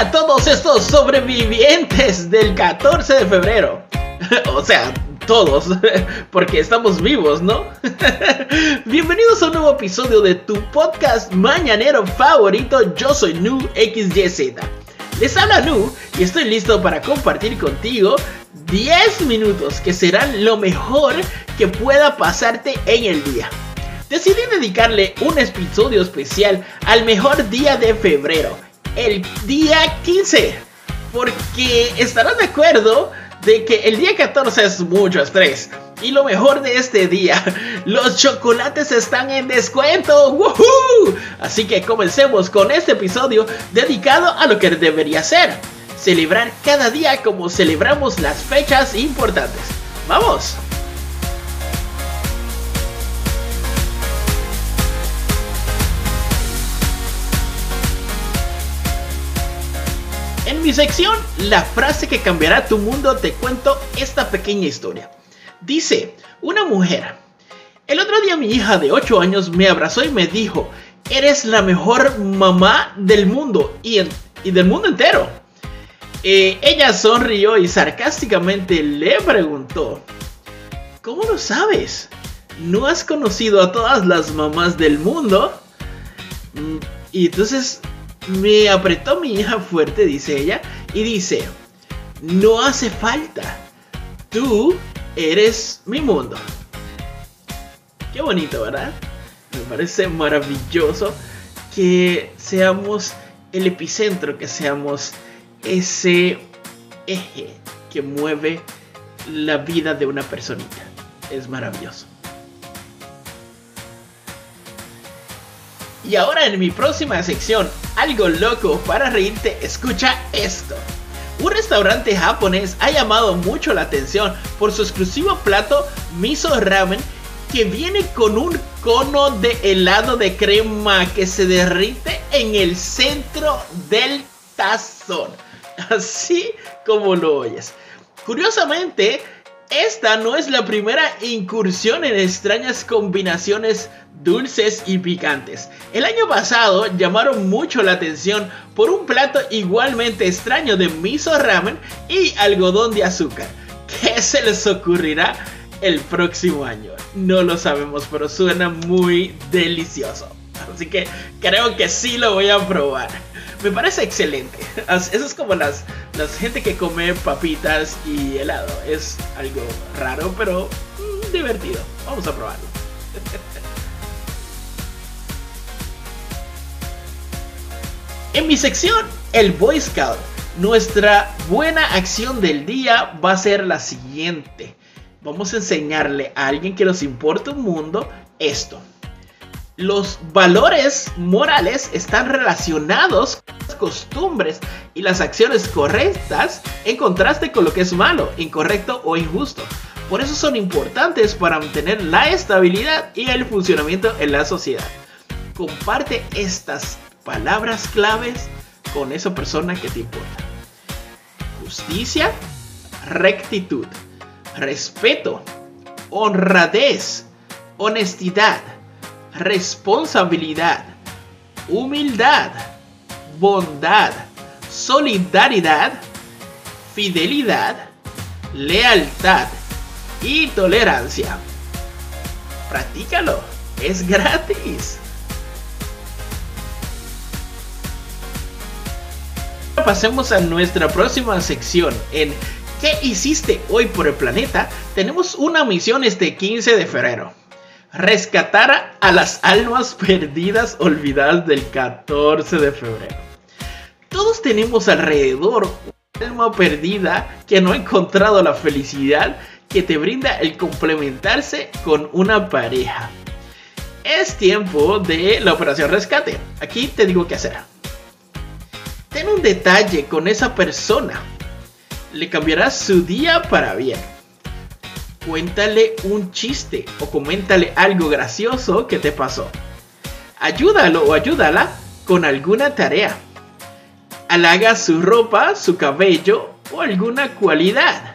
a todos estos sobrevivientes del 14 de febrero. o sea, todos, porque estamos vivos, ¿no? Bienvenidos a un nuevo episodio de tu podcast mañanero favorito. Yo soy Nu XYZ. Les habla Nu y estoy listo para compartir contigo 10 minutos que serán lo mejor que pueda pasarte en el día. Decidí dedicarle un episodio especial al mejor día de febrero, el día 15, porque estarán de acuerdo de que el día 14 es mucho estrés. Y lo mejor de este día, los chocolates están en descuento. ¡Woohoo! Así que comencemos con este episodio dedicado a lo que debería ser. Celebrar cada día como celebramos las fechas importantes. ¡Vamos! En mi sección, la frase que cambiará tu mundo, te cuento esta pequeña historia. Dice, una mujer, el otro día mi hija de 8 años me abrazó y me dijo, eres la mejor mamá del mundo y, del mundo entero. Eh, ella sonrió y sarcásticamente le preguntó, ¿cómo lo sabes? ¿No has conocido a todas las mamás del mundo? Mm, y entonces me apretó mi hija fuerte, dice ella, y dice, no hace falta, tú eres mi mundo. Qué bonito, ¿verdad? Me parece maravilloso que seamos el epicentro, que seamos ese eje que mueve la vida de una personita. Es maravilloso. Y ahora en mi próxima sección, algo loco para reírte, escucha esto. Un restaurante japonés ha llamado mucho la atención por su exclusivo plato miso ramen que viene con un cono de helado de crema que se derrite en el centro del tazón. Así como lo oyes. Curiosamente, esta no es la primera incursión en extrañas combinaciones dulces y picantes. El año pasado llamaron mucho la atención por un plato igualmente extraño de miso ramen y algodón de azúcar. ¿Qué se les ocurrirá el próximo año? No lo sabemos, pero suena muy delicioso. Así que creo que sí lo voy a probar me parece excelente. Eso es como las, las gente que come papitas y helado. Es algo raro, pero mm, divertido. Vamos a probarlo. en mi sección, el Boy Scout, nuestra buena acción del día va a ser la siguiente. Vamos a enseñarle a alguien que nos importa un mundo esto los valores morales están relacionados con las costumbres y las acciones correctas en contraste con lo que es malo, incorrecto o injusto. Por eso son importantes para mantener la estabilidad y el funcionamiento en la sociedad. Comparte estas palabras claves con esa persona que te importa. Justicia, rectitud, respeto, honradez, honestidad responsabilidad, humildad, bondad, solidaridad, fidelidad, lealtad y tolerancia. Practícalo, es gratis. Pasemos a nuestra próxima sección en ¿Qué hiciste hoy por el planeta? Tenemos una misión este 15 de febrero rescatar a las almas perdidas olvidadas del 14 de febrero. Todos tenemos alrededor una alma perdida que no ha encontrado la felicidad que te brinda el complementarse con una pareja. Es tiempo de la operación rescate. Aquí te digo qué hacer. Ten un detalle con esa persona. Le cambiarás su día para bien cuéntale un chiste o coméntale algo gracioso que te pasó. Ayúdalo o ayúdala con alguna tarea. Halaga su ropa, su cabello o alguna cualidad.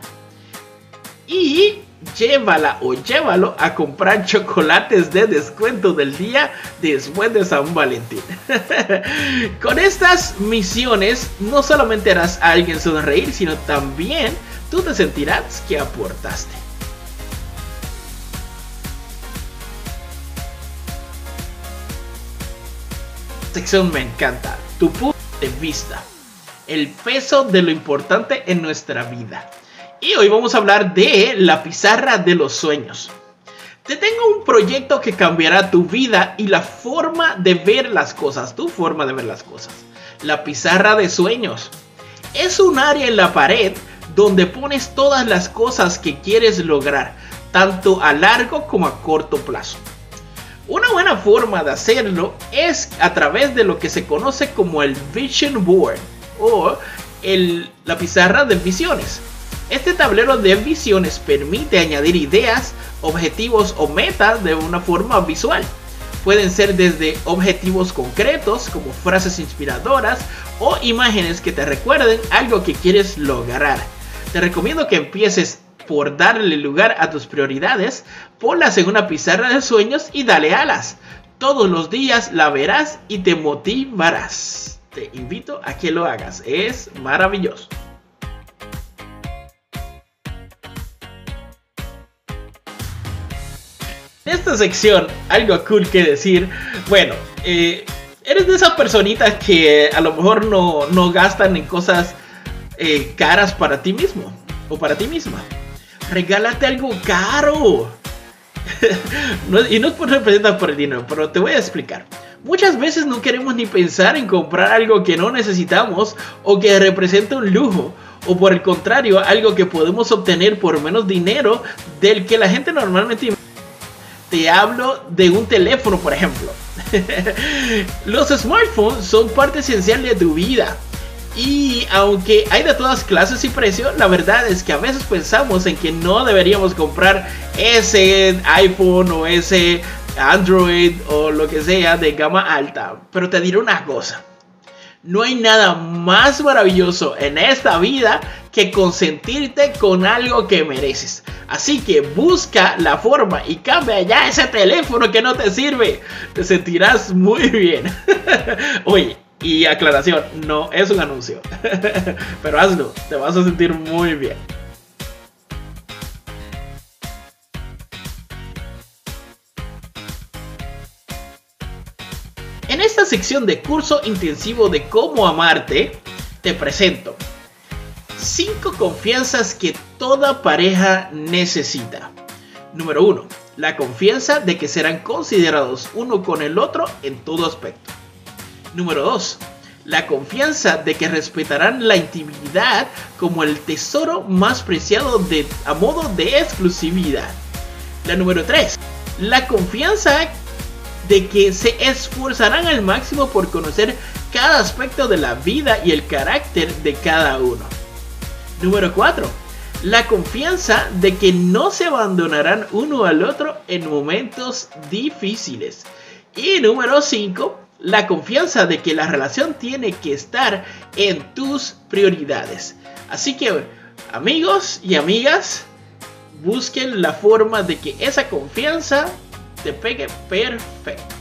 Y llévala o llévalo a comprar chocolates de descuento del día después de San Valentín. Con estas misiones no solamente harás a alguien sonreír, sino también tú te sentirás que aportaste. Sección me encanta, tu punto de vista, el peso de lo importante en nuestra vida. Y hoy vamos a hablar de la pizarra de los sueños. Te tengo un proyecto que cambiará tu vida y la forma de ver las cosas, tu forma de ver las cosas. La pizarra de sueños. Es un área en la pared donde pones todas las cosas que quieres lograr, tanto a largo como a corto plazo. Una buena forma de hacerlo es a través de lo que se conoce como el Vision Board o la pizarra de visiones. Este tablero de visiones permite añadir ideas, objetivos o metas de una forma visual. Pueden ser desde objetivos concretos como frases inspiradoras o imágenes que te recuerden algo que quieres lograr. Te recomiendo que empieces por darle lugar a tus prioridades, ponlas en una pizarra de sueños y dale alas. Todos los días la verás y te motivarás. Te invito a que lo hagas, es maravilloso. En esta sección, algo cool que decir, bueno, eh, eres de esas personitas que a lo mejor no, gastan en cosas eh, caras para ti mismo o para ti misma regálate algo caro. y no es por representar por el dinero, pero te voy a explicar. Muchas veces no queremos ni pensar en comprar algo que no necesitamos o que representa un lujo. O por el contrario, algo que podemos obtener por menos dinero del que la gente normalmente... Te hablo de un teléfono, por ejemplo. Los smartphones son parte esencial de tu vida. Y aunque hay de todas clases y precios, la verdad es que a veces pensamos en que no deberíamos comprar ese iPhone o ese Android o lo que sea de gama alta. Pero te diré una cosa. No hay nada más maravilloso en esta vida que consentirte con algo que mereces. Así que busca la forma y cambia ya ese teléfono que no te sirve. Te sentirás muy bien. Oye, y aclaración, no es un anuncio. Pero hazlo, te vas a sentir muy bien. En esta sección de curso intensivo de cómo amarte, te presento 5 confianzas que toda pareja necesita. Número 1. La confianza de que serán considerados uno con el otro en todo aspecto. Número 2. La confianza de que respetarán la intimidad como el tesoro más preciado de, a modo de exclusividad. La número 3. La confianza de que se esforzarán al máximo por conocer cada aspecto de la vida y el carácter de cada uno. Número 4. La confianza de que no se abandonarán uno al otro en momentos difíciles. Y número 5 la confianza de que la relación tiene que estar en tus prioridades. Así que amigos y amigas, busquen la forma de que esa confianza te pegue perfecto.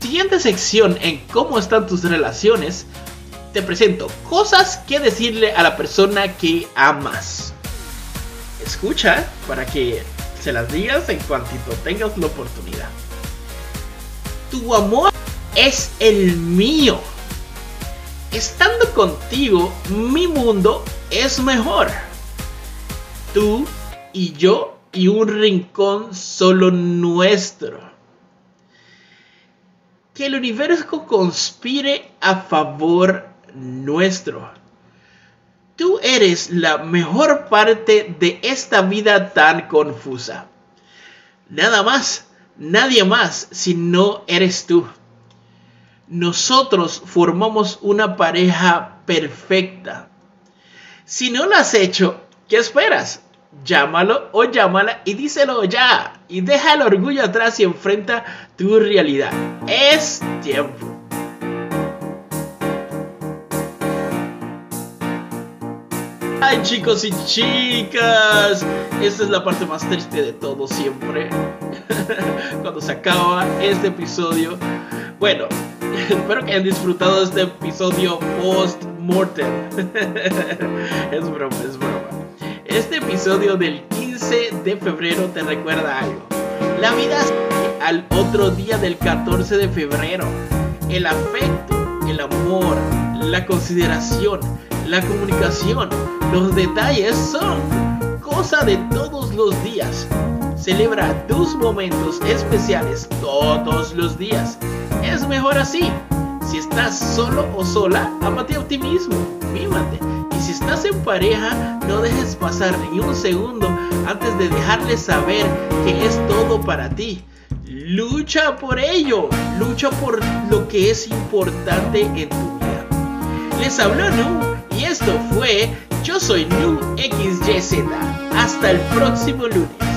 Siguiente sección en cómo están tus relaciones, te presento cosas que decirle a la persona que amas. Escucha para que se las digas en cuantito tengas la oportunidad. Tu amor es el mío. Estando contigo, mi mundo es mejor. Tú y yo y un rincón solo nuestro. Que el universo conspire a favor nuestro. Tú eres la mejor parte de esta vida tan confusa. Nada más, nadie más si no eres tú. Nosotros formamos una pareja perfecta. Si no lo has hecho, ¿qué esperas? Llámalo o llámala y díselo ya. Y deja el orgullo atrás y enfrenta tu realidad. Es tiempo. Ay chicos y chicas, esta es la parte más triste de todo siempre. Cuando se acaba este episodio. Bueno, espero que hayan disfrutado este episodio post-mortem. es broma, es broma. Este episodio del 15 de febrero te recuerda algo. La vida al otro día del 14 de febrero. El afecto, el amor, la consideración, la comunicación, los detalles son cosa de todos los días. Celebra tus momentos especiales todos los días. Es mejor así. Si estás solo o sola, amate a ti mismo, mímate. Y si estás en pareja, no dejes pasar ni un segundo antes de dejarle saber que es todo para ti. Lucha por ello, lucha por lo que es importante en tu vida. Les habló esto fue Yo Soy Nu XYZ. Hasta el próximo lunes.